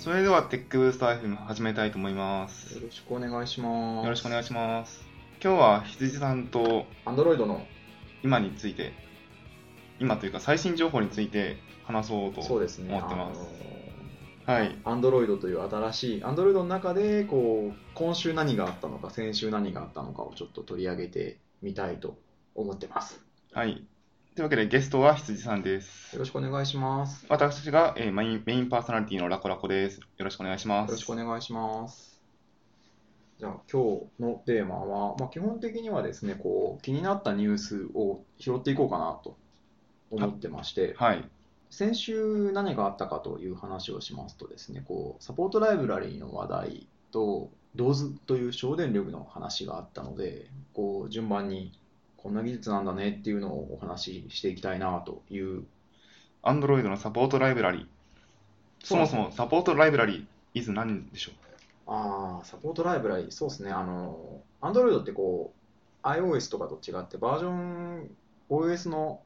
それではテックブースター FM 始めたいと思います。よろしくお願いします。よろしくお願いします。今日は羊さんと Android の、今について、今というか最新情報について話そうと思そうですね、ってます。あのはい。Android という新しい、Android の中で、こう、今週何があったのか、先週何があったのかをちょっと取り上げてみたいと思ってます。はい。というわけでゲストは羊さんです。よろしくお願いします。私が、えーメインメインパーソナリティのラコラコです。よろしくお願いします。よろしくお願いします。じゃあ今日のテーマは、まあ、基本的にはですね、こう気になったニュースを拾っていこうかなと思ってまして、はい。先週何があったかという話をしますとですね、こうサポートライブラリーの話題と、DOZ という省電力の話があったので、こう順番にこんな技術なんだねっていうのをお話ししていきたいなという、Android のサポートライブラリー。そもそもサポートライブラリー is 何でしょう？ああ、サポートライブラリー、そうですね、あの、Android ってこう、iOS とかと違って、バージョン、OS の、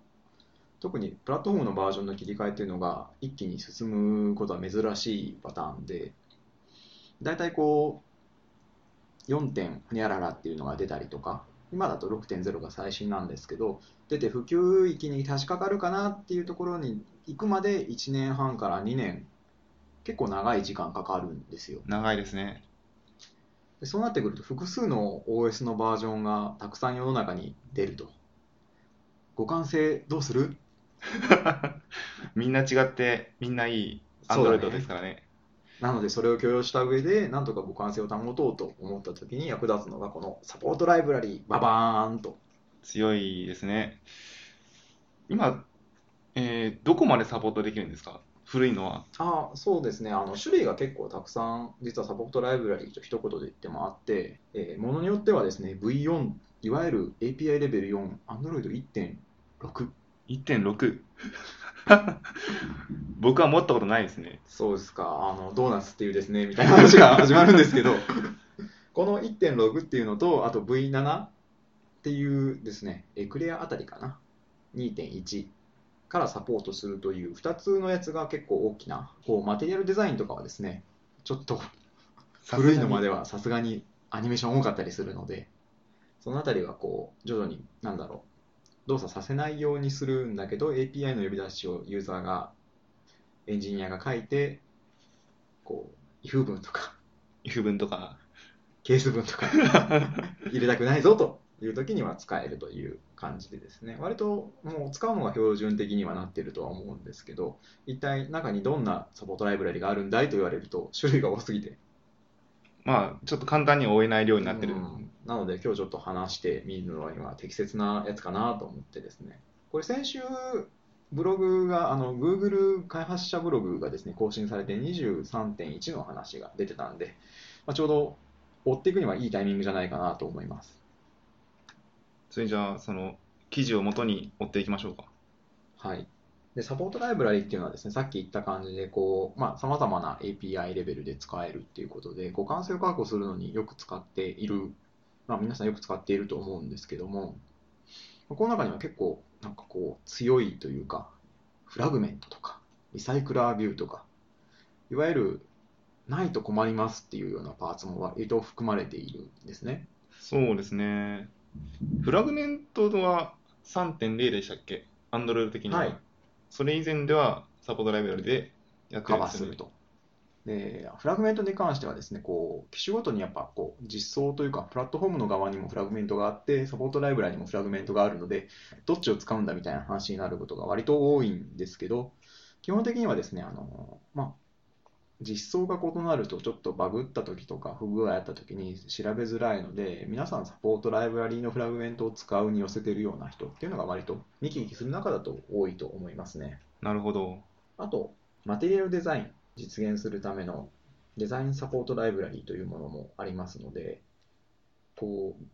特にプラットフォームのバージョンの切り替えっていうのが一気に進むことは珍しいパターンで、大体こう、4点ほにゃららっていうのが出たりとか、今だと6.0が最新なんですけど、出て普及域に差し掛かるかなっていうところに行くまで1年半から2年、結構長い時間かかるんですよ。長いですね。でそうなってくると複数の OS のバージョンがたくさん世の中に出ると互換性どうする？みんな違って、みんないいそうだね Android ですからね。なのでそれを許容した上でなんとか互換性を保とうと思った時に役立つのがこのサポートライブラリーババーンと強いですね。今、えーどこまでサポートできるんですか？古いのは。あそうですねあの種類が結構たくさん実はサポートライブラリーと一言で言ってもあって、えーものによってはですね V4 いわゆる API レベル 4Android1.6 1.6。僕は持ったことないですね。そうですか、あのドーナツっていうですねみたいな話が始まるんですけど、この1.6っていうのと、あと V7 っていうですね、エクレアあたりかな、2.1からサポートするという2つのやつが結構大きな、こうマテリアルデザインとかはですね、ちょっと古いのまではさすがにアニメーション多かったりするので、そのあたりはこう徐々に、なんだろう、動作させないようにするんだけど、API の呼び出しをユーザーが、エンジニアが書いて、こう、if 文とか、if 文とか。ケース文とか入れたくないぞという時には使えるという感じでですね、割ともう使うのが標準的にはなっているとは思うんですけど、一体中にどんなサポートライブラリがあるんだいと言われると、種類が多すぎて、まあ、ちょっと簡単に追えない量になってる。うんなので今日ちょっと話してみるのには適切なやつかなと思ってですね。これ先週ブログが、あの Google 開発者ブログがですね、更新されて23.1の話が出てたんで、まあ、ちょうど追っていくにはいいタイミングじゃないかなと思います。それじゃあ、その、記事をもとに追っていきましょうか。はい。で、サポートライブラリっていうのはですね、さっき言った感じで、こう、まあ、様々な API レベルで使えるっていうことで、互換性を確保するのによく使っている、まあ、皆さんよく使っていると思うんですけども、この中には結構、なんかこう、強いというか、フラグメントとか、リサイクラービューとか、いわゆる、ないと困りますっていうようなパーツも割と含まれているんですね。そうですね。フラグメントは3.0でしたっけ ?Android 的には。はいそれ以前ではサポートライブラリでやってカるんですよね。バーすると。で、フラグメントに関してはですね、こう、機種ごとにやっぱこう、実装というか、プラットフォームの側にもフラグメントがあって、サポートライブラリにもフラグメントがあるので、どっちを使うんだみたいな話になることが割と多いんですけど、基本的にはですね、あの、まあ、実装が異なるとちょっとバグった時とか不具合あった時に調べづらいので、皆さんサポートライブラリのフラグメントを使うに寄せてるような人っていうのが割と見聞きする中だと多いと思いますね。なるほど。あと、マテリアルデザイン実現するためのデザインサポートライブラリというものもありますので、こう、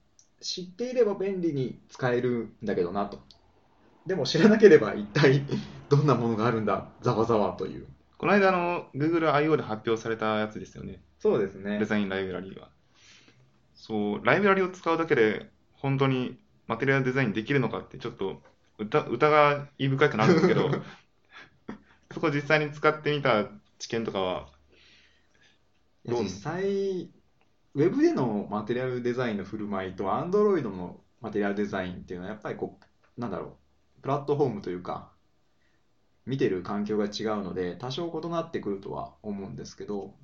知っていれば便利に使えるんだけどなと。でも知らなければ一体 どんなものがあるんだ、ざわざわという。この間、あの、Google I.O. で発表されたやつですよね。そうですねデ。ザインライブラリーは。そう、ライブラリを使うだけで、本当にマテリアルデザインできるのかって、ちょっと疑疑い深くなるんですけど、そこ実際に使ってみた知見とかは実際、ウェブでのマテリアルデザインの振る舞いと、アンドロイドのマテリアルデザインっていうのは、やっぱりこう、なんだろう、プラットフォームというか、見てる環境が違うので、多少異なってくるとは思うんですけど、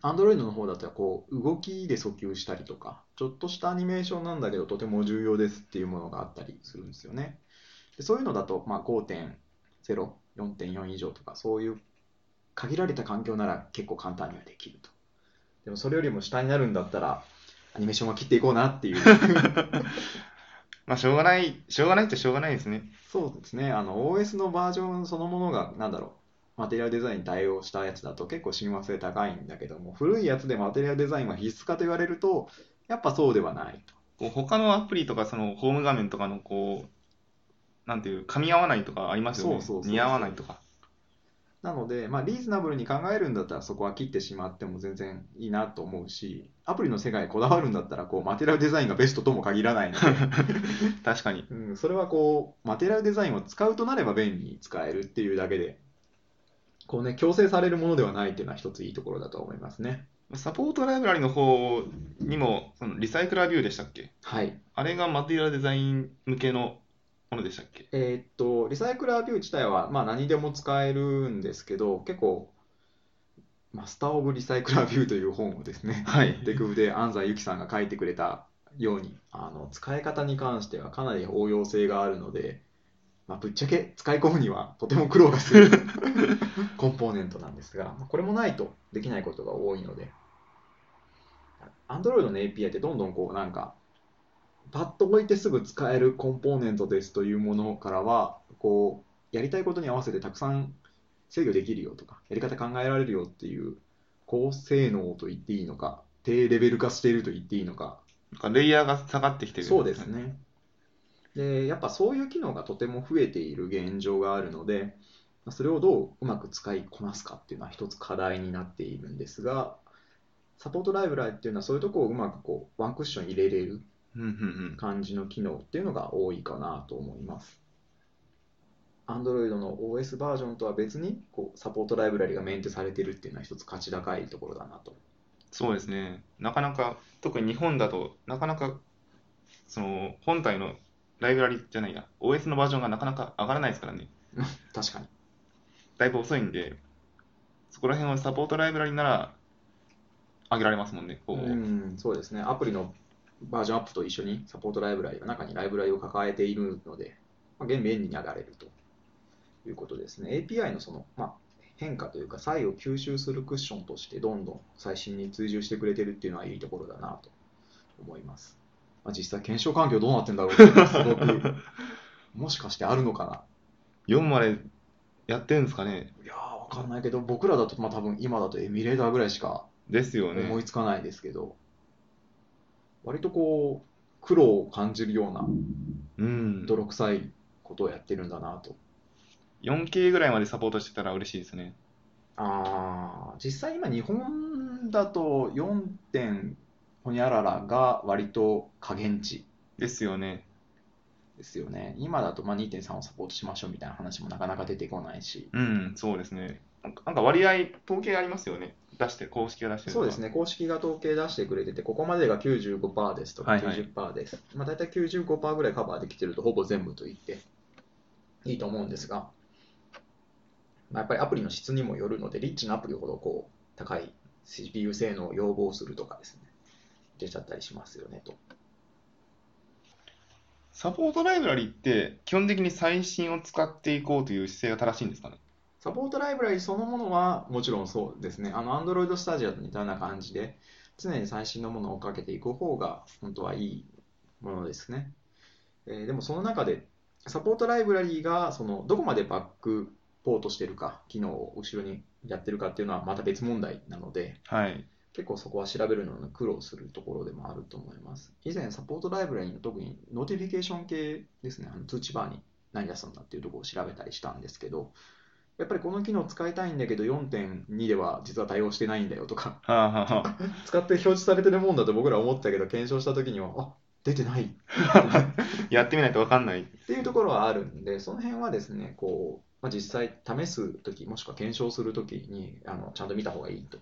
アンドロイドの方だとこう動きで訴求したりとか、ちょっとしたアニメーションなんだけど、とても重要ですっていうものがあったりするんですよね。でそういうのだと、まあ、5.0、4.4以上とか、そういう限られた環境なら結構簡単にはできると。でもそれよりも下になるんだったら、アニメーションは切っていこうなっていう。まあ、しょうがない、しょうがないっちゃしょうがないですね。そうですね、あの OS のバージョンそのものが、なんだろう、マテリアルデザインに対応したやつだと結構親和性高いんだけども、古いやつでマテリアルデザインは必須かと言われると、やっぱそうではないと。こう他のアプリとか、そのホーム画面とかの、こう、なんていう、噛み合わないとかありますよね。そうそうそうそう似合わないとか。なので、まあ、リーズナブルに考えるんだったらそこは切ってしまっても全然いいなと思うし、アプリの世界にこだわるんだったらこうマテリアルデザインがベストとも限らないので、確かに。うん、それはこうマテリアルデザインを使うとなれば便利に使えるっていうだけで、こうね、強制されるものではないっていうのは一ついいところだと思いますね。サポートライブラリの方にも、そのリサイクラービューでしたっけ？はい。あれがマテリアルデザイン向けのものでしたっけ？えーっと、 RecyclerView 自体は、まあ、何でも使えるんですけど、結構、 Master of RecyclerView という本をですね、はい。テクブで安西由紀さんが書いてくれたように、あの使い方に関してはかなり応用性があるので、まあ、ぶっちゃけ使い込むにはとても苦労がする コンポーネントなんですが、まあこれもないとできないことが多いので、Android の API ってどんどんこうなんか、パッと置いてすぐ使えるコンポーネントですというものからは、こう、やりたいことに合わせてたくさん制御できるよとか、やり方考えられるよっていう高性能と言っていいのか、低レベル化していると言っていいのか、なんかレイヤーが下がってきてる。そうです。ね。で、やっぱそういう機能がとても増えている現状があるので、まあそれをどううまく使いこなすかっていうのは一つ課題になっているんですが、サポートライブラリっていうのはそういうところをうまくこうワンクッション入れれる。感じの機能っていうのが多いかなと思います。Android の OS バージョンとは別にこうサポートライブラリがメンテされてるっていうのは一つ価値高いところだなと。そうですね。なかなか、特に日本だと、なかなか、その、本体のライブラリじゃないや、OS のバージョンがなかなか上がらないですからね。確かに。だいぶ遅いんで、そこら辺をサポートライブラリなら、上げられますもんね。こう、うん、そうですね。アプリのバージョンアップと一緒にサポートライブラリが中にライブラリを抱えているので、まあ、現便利に上がれるということですね。API のその、まあ、変化というか、差異を吸収するクッションとしてどんどん最新に追従してくれてるっていうのはいいところだなと思います。まあ、実際検証環境どうなってんだろうっていうのはすごく、もしかしてあるのか4までやってるんですかね。ないやー、わかんないけど、僕らだと、まあ多分今だとエミュレーターぐらいしかですよね。思いつかないですけど、割とこう、苦労を感じるようなうん。泥臭いことをやってるんだなと。4K ぐらいまでサポートしてたら嬉しいですね。あー実際今日本だと 4. 点ほにゃららが割と加減値ですよね。ですよね。今だとまあ2.3をサポートしましょうみたいな話もなかなか出てこないし。うん、そうですね。なんか割合、統計ありますよね。出して、公式が出してるそうですね、公式が統計出してくれてて、ここまでが95%ですとかはいはい90%です。まあ、大体95%ぐらいカバーできてるとほぼ全部と言っていいと思うんですが、まあ、やっぱりアプリの質にもよるので、リッチなアプリほどこう高い CPU 性能を要望するとかですね、出ちゃったりしますよねと。サポートライブラリって、基本的に最新を使っていこうという姿勢が正しいんですかね？サポートライブラリそのものはもちろんそうですね。あの Android Stadia と似たような感じで、常に最新のものを追っかけていく方が本当はいいものですね。えーでもその中で、サポートライブラリがそのどこまでバックポートしてるか、機能を後ろにやってるかっていうのはまた別問題なので、はい。結構そこは調べるのに苦労するところでもあると思います。以前、サポートライブラリの特に Notification 系ですね、あの通知バーに何出すんだっていうところを調べたりしたんですけど、やっぱりこの機能使いたいんだけど4.2では実は対応してないんだよとか、使って表示されてるもんだと僕ら思ったけど、検証した時には、あ出てないっ やってみないと分かんない。ていうところはあるんで、その辺はですね、こう、まあ、実際試す時もしくは検証する時にあのちゃんと見た方がいいと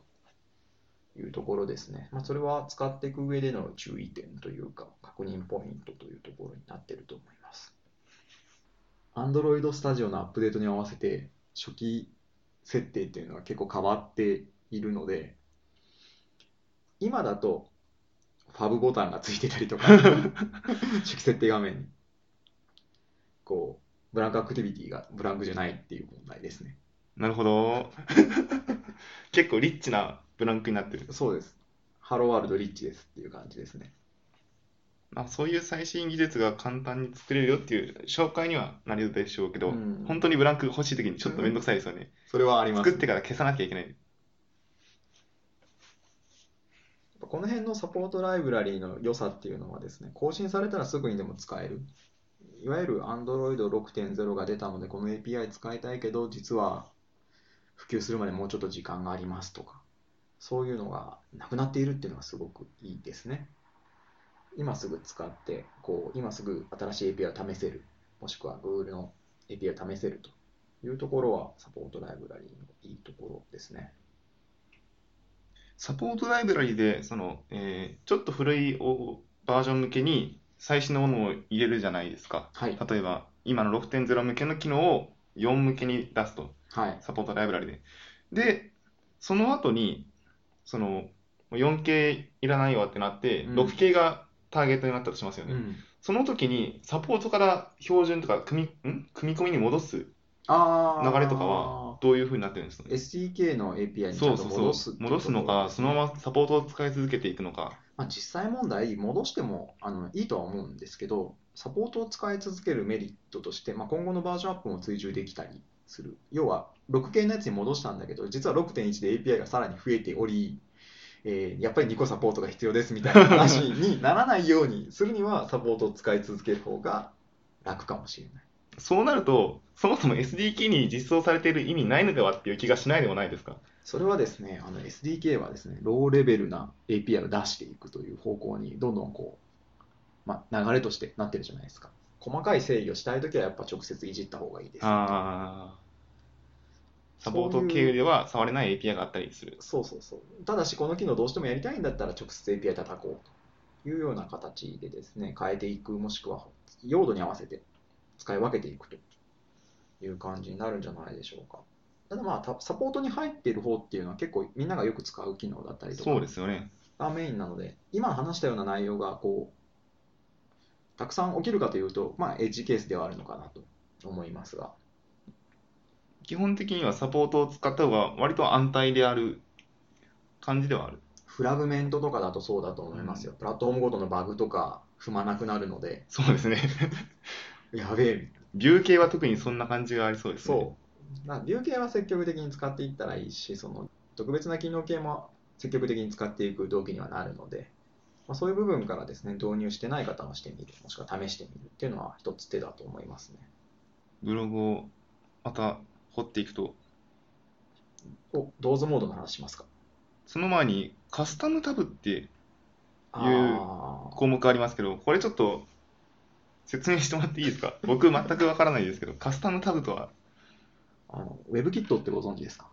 いうところですね。まあ、それは使っていく上での注意点というか、確認ポイントというところになっていると思います。Android Studio のアップデートに合わせて、初期設定っていうのは結構変わっているので、今だと、ファブボタンがついてたりとか、初期設定画面に、こう、ブランクアクティビティがブランクじゃないっていう問題ですね。なるほど。結構リッチなブランクになってる。そうです。ハローワールドリッチですっていう感じですね。まあ、そういう最新技術が簡単に作れるよっていう紹介にはなるでしょうけど、うん本当にブランク欲しい時にちょっとめんどくさいですよね。それはあります。作ってから消さなきゃいけない。この辺のサポートライブラリーの良さっていうのはですね、更新されたらすぐにでも使える。いわゆる Android 6.0が出たので、この API 使いたいけど、実は普及するまでもうちょっと時間がありますとか、そういうのがなくなっているっていうのはすごくいいですね。今すぐ使って、こう今すぐ新しい API を試せる、もしくは Google の API を試せるというところは、サポートライブラリーのいいところですね。サポートライブラリで、その、えーちょっと古いおバージョン向けに最新のものを入れるじゃないですか。はい。例えば、今の6.0向けの機能を4向けに出すと。はい。サポートライブラリで。で、その後に、その、もう 4K いらないわってなって、うん 6K がターゲットになったとしますよね。うんその時に、サポートから標準とか組み、ん？組み込みに戻す流あーれとかは、どういう風になってるんですかね？SDK の API にちゃんとそうそう戻すっていそう。戻すのか、そのままサポートを使い続けていくのか。まあ、実際問題、戻してもあのいいとは思うんですけど、サポートを使い続けるメリットとして、まあ、今後のバージョンアップも追従できたりする。要は、6K のやつに戻したんだけど、実は6.1で API がさらに増えており、えーやっぱり2個サポートが必要ですみたいな話にならないようにするには、サポートを使い続ける方が楽かもしれない。そうなると、そもそも SDK に実装されている意味ないのではっていう気がしないでもないですか？それはですね、あの SDK はですね、ローレベルな API を出していくという方向にどんどんこう、まあ、流れとしてなってるじゃないですか。細かい制御したいときはやっぱ直接いじった方がいいです。ああ。サポート経由では触れない API があったりする。そうそうそう。ただし、この機能どうしてもやりたいんだったら直接 API 叩こうというような形でですね、変えていく、もしくは用途に合わせて使い分けていくという感じになるんじゃないでしょうか。ただまあ、たサポートに入っている方っていうのは結構みんながよく使う機能だったりとかそうですよね。がメインなので、今話したような内容がこうたくさん起きるかというと、まあ、エッジケースではあるのかなと思いますが、基本的にはサポートを使った方が割と安泰である感じではある。フラグメントとかだとそうだと思いますよ。プラットフォームごとのバグとか踏まなくなるので、そうですね。やべえみたいビュー系は特にそんな感じがありそうな。ですね。そう。なビュー系は積極的に使っていったらいいし、その特別な機能系も積極的に使っていく動機にはなるので、まあ、そういう部分からですね、導入してない方はしてみる、もしくは試してみるっていうのは一つ手だと思いますね。ブログをまた掘っていくと、お、ドーズモードの話しますか。その前にカスタムタブってあー項目ありますけど、これちょっと説明してもらっていいですか？僕全くわからないですけど、カスタムタブとは、あの WebKit ってご存知ですか？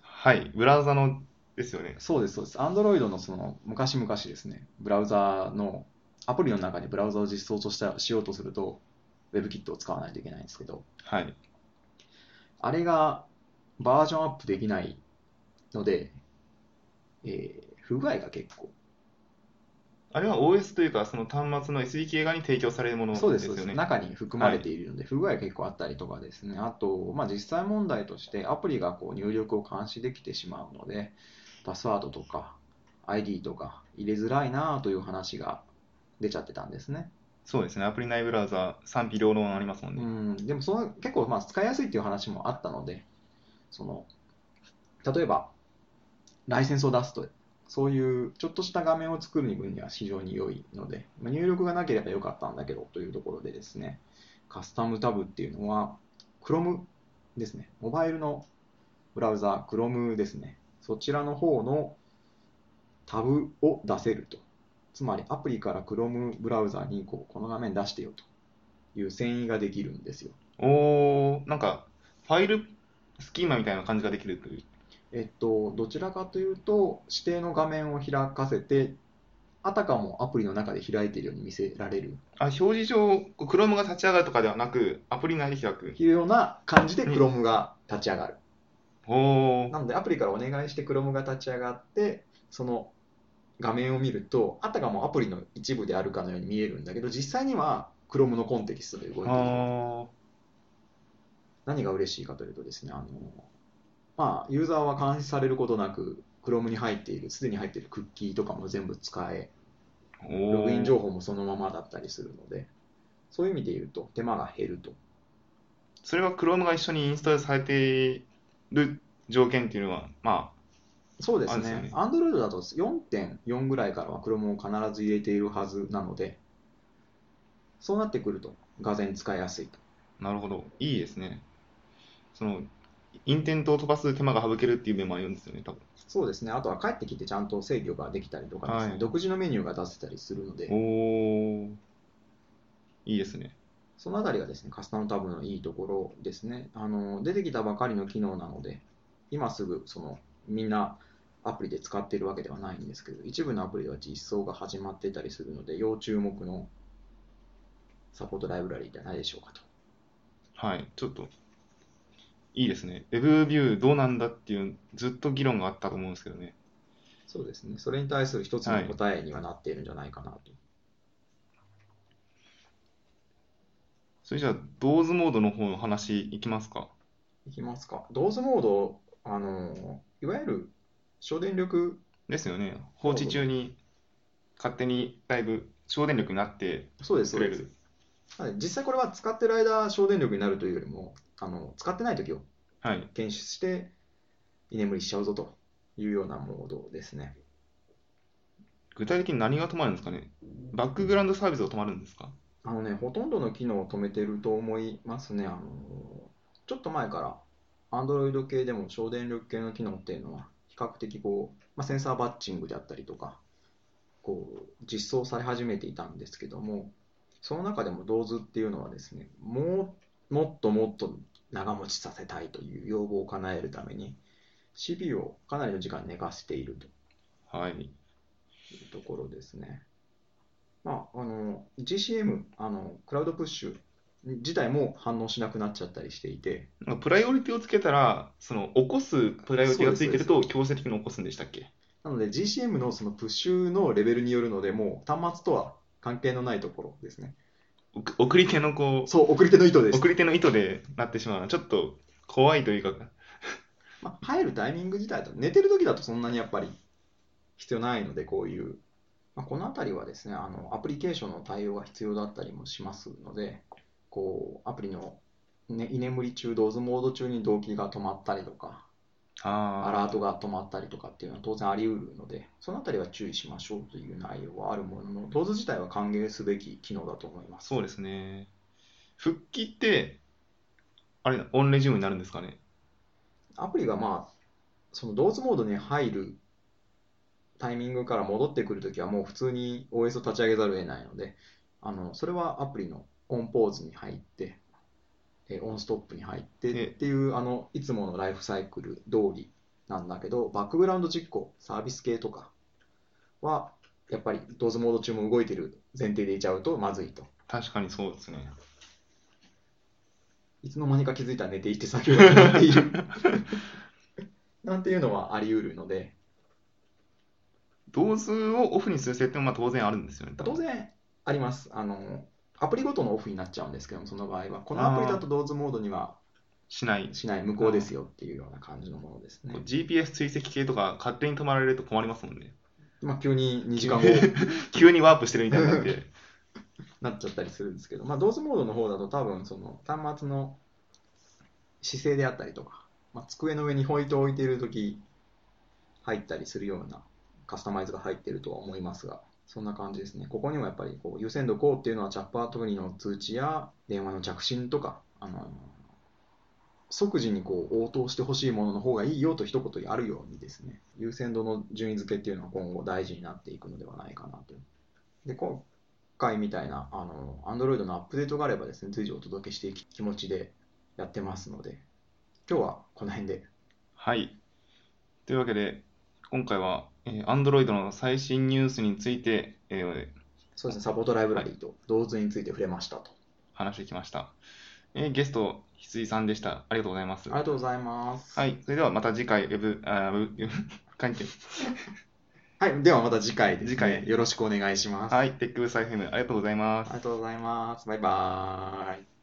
はい、ブラウザのですよね。そうです、そうです。Android のその昔々ですね、ブラウザの、アプリの中にブラウザを実装としたしようとすると、WebKit を使わないといけないんですけど、はい。あれがバージョンアップできないので、えー不具合が結構。あれは OS というか、その端末の SDK 側に提供されるものです、そうです。中に含まれているので、不具合が結構あったりとかですね。あと、まあ、実際問題として、アプリがこう入力を監視できてしまうので、パスワードとか ID とか入れづらいなという話が出ちゃってたんですね。そうですね。アプリ内ブラウザ賛否両論ありますもんね。うん、でもその結構まあ使いやすいっていう話もあったので、その例えばライセンスを出すと、そういうちょっとした画面を作る分には非常に良いので、まあ入力がなければよかったんだけどというところでですね、カスタムタブっていうのは、Chrome ですね、モバイルのブラウザ、Chrome ですね、そちらの方のタブを出せると。つまりアプリから Chrome ブラウザにこうこの画面出してよという遷移ができるんですよ。おー、なんか、ファイルスキーマみたいな感じができるという？えっと、どちらかというと、指定の画面を開かせて、あたかもアプリの中で開いているように見せられるあ、表示上、Chrome が立ち上がるとかではなく、アプリ内で開く？いうような感じでうん Chrome が立ち上がる。おー。なので、アプリからお願いして Chrome が立ち上がって、その画面を見ると、あたかもアプリの一部であるかのように見えるんだけど、実際には Chrome のコンテキストで動いている。あ何が嬉しいかというとですね、あのまあ、ユーザーは監視されることなく、Chrome に入っている、すでに入っているクッキーとかも全部使え、ログイン情報もそのままだったりするので、そういう意味で言うと、手間が減ると。それは Chrome が一緒にインストールされている条件っていうのは、まそうですねあるんですよね、Android だと4.4ぐらいからは Chrome を必ず入れているはずなので、そうなってくると、がぜ使いやすいと。あ、なるほど。いいですね。その、インテントを飛ばす手間が省けるっていう面もあるんですよね、多分。そうですね、あとは帰ってきてちゃんと制御ができたりとかですね、はい独自のメニューが出せたりするので、おー。いいですね。そのあたりがですね、カスタムタブのいいところですね。あの出てきたばかりの機能なので、今すぐそのみんなアプリで使っているわけではないんですけど、一部のアプリでは実装が始まっていたりするので、要注目のサポートライブラリーじゃないでしょうかと。はい。ちょっと、いいですね。Web ビューどうなんだっていう、ずっと議論があったと思うんですけどね。そうですね、それに対する一つの答えにはなっているんじゃないかなと。それじゃあ、ドーズモードの方の話いきますか？いきますか。ドーズモード、あのいわゆる省電力、ですよね。放置中に勝手にだいぶ省電力になってそうです、そうです。くれる。はい実際これは使ってる間、省電力になるというよりも、あの使ってない時をはい。検出して居眠りしちゃうぞというようなモードですね。具体的に何が止まるんですかね？バックグラウンドサービスが止まるんですか？あのね、ほとんどの機能を止めてると思いますね。あのちょっと前から Android 系でも省電力系の機能っていうのは比較的こう、まあ、センサーバッチングであったりとかこう実装され始めていたんですけどもその中でも DOZ っていうのはですねもうもっともっと長持ちさせたいという要望を叶えるために CPU をかなりの時間寝かせているとはい。いうところですね。まあ、あの GCM あの、クラウドプッシュ自体も反応しなくなっちゃったりしていて、プライオリティをつけたら、その起こすプライオリティがついてると強制的に起こすんでしたっけ？なので GCM のそのプッシュのレベルによるので、もう端末とは関係のないところですね。送り手のこそう、送り手の意図でう、す。送り手の意図でなってしまうのはちょっと怖いというか、まあ、入るタイミング自体だと、寝てる時だとそんなにやっぱり必要ないので、こういう、まあ、このあたりはですねあの、アプリケーションの対応が必要だったりもしますので、こうアプリの、ね、居眠り中、ドーズモード中に動機が止まったりとか、あアラートが止まったりとかっていうのは当然あり得るので、そのあたりは注意しましょうという内容はあるものの、ドーズ自体は歓迎すべき機能だと思います。そうですね。復帰って、あれ、オンレジムになるんですかね？アプリがまあ、そのドーズモードに入るタイミングから戻ってくるときはもう普通に OS を立ち上げざるを得ないので、あのそれはアプリのオンポーズに入って、えオンストップに入ってえっていうあのいつものライフサイクル通りなんだけど、バックグラウンド実行、サービス系とかはやっぱりドーズモード中も動いてる前提でいちゃうとまずいと。確かにそうですね。いつの間にか気づいたら寝ていて作業が止まっている なんていうのはあり得るので、ドーズをオフにする設定もまあ当然あるんですよね。当然ありますあの。アプリごとのオフになっちゃうんですけども、その場合は。このアプリだとドーズモードにはしない。しない、無効ですよっていうような感じのものですね。GPS 追跡系とか勝手に止まられると困りますもんね。まあ、急に2時間後急にワープしてるみたいになって。なっちゃったりするんですけど、まあ、ドーズモードの方だと多分その端末の姿勢であったりとか、まあ、机の上にホイトを置いているとき入ったりするようなカスタマイズが入っているとは思いますが、そんな感じですね。ここにもやっぱりこう優先度こうっていうのはチャップアートフリの通知や電話の着信とか、あの即時にこう応答してほしいものの方がいいよと一言あるようにですね、優先度の順位付けっていうのは今後大事になっていくのではないかなと。で今回みたいなあの Android のアップデートがあればですね、随時お届けしていき気持ちでやってますので、今日はこの辺で。はい。というわけで、今回は、えー、Android の最新ニュースについて、えーそうですね、サポートライブラリーと同図について触れましたと。話してきました。えーゲスト、翡翠さんでした。ありがとうございます。ありがとうございます。はい、それではまた次回、ウェブ、あーウェブ 関係。はい、ではまた次回ね。次回よろしくお願いします。はい、テックブース FM、ありがとうございますあり。がとうございます。バイバーイ。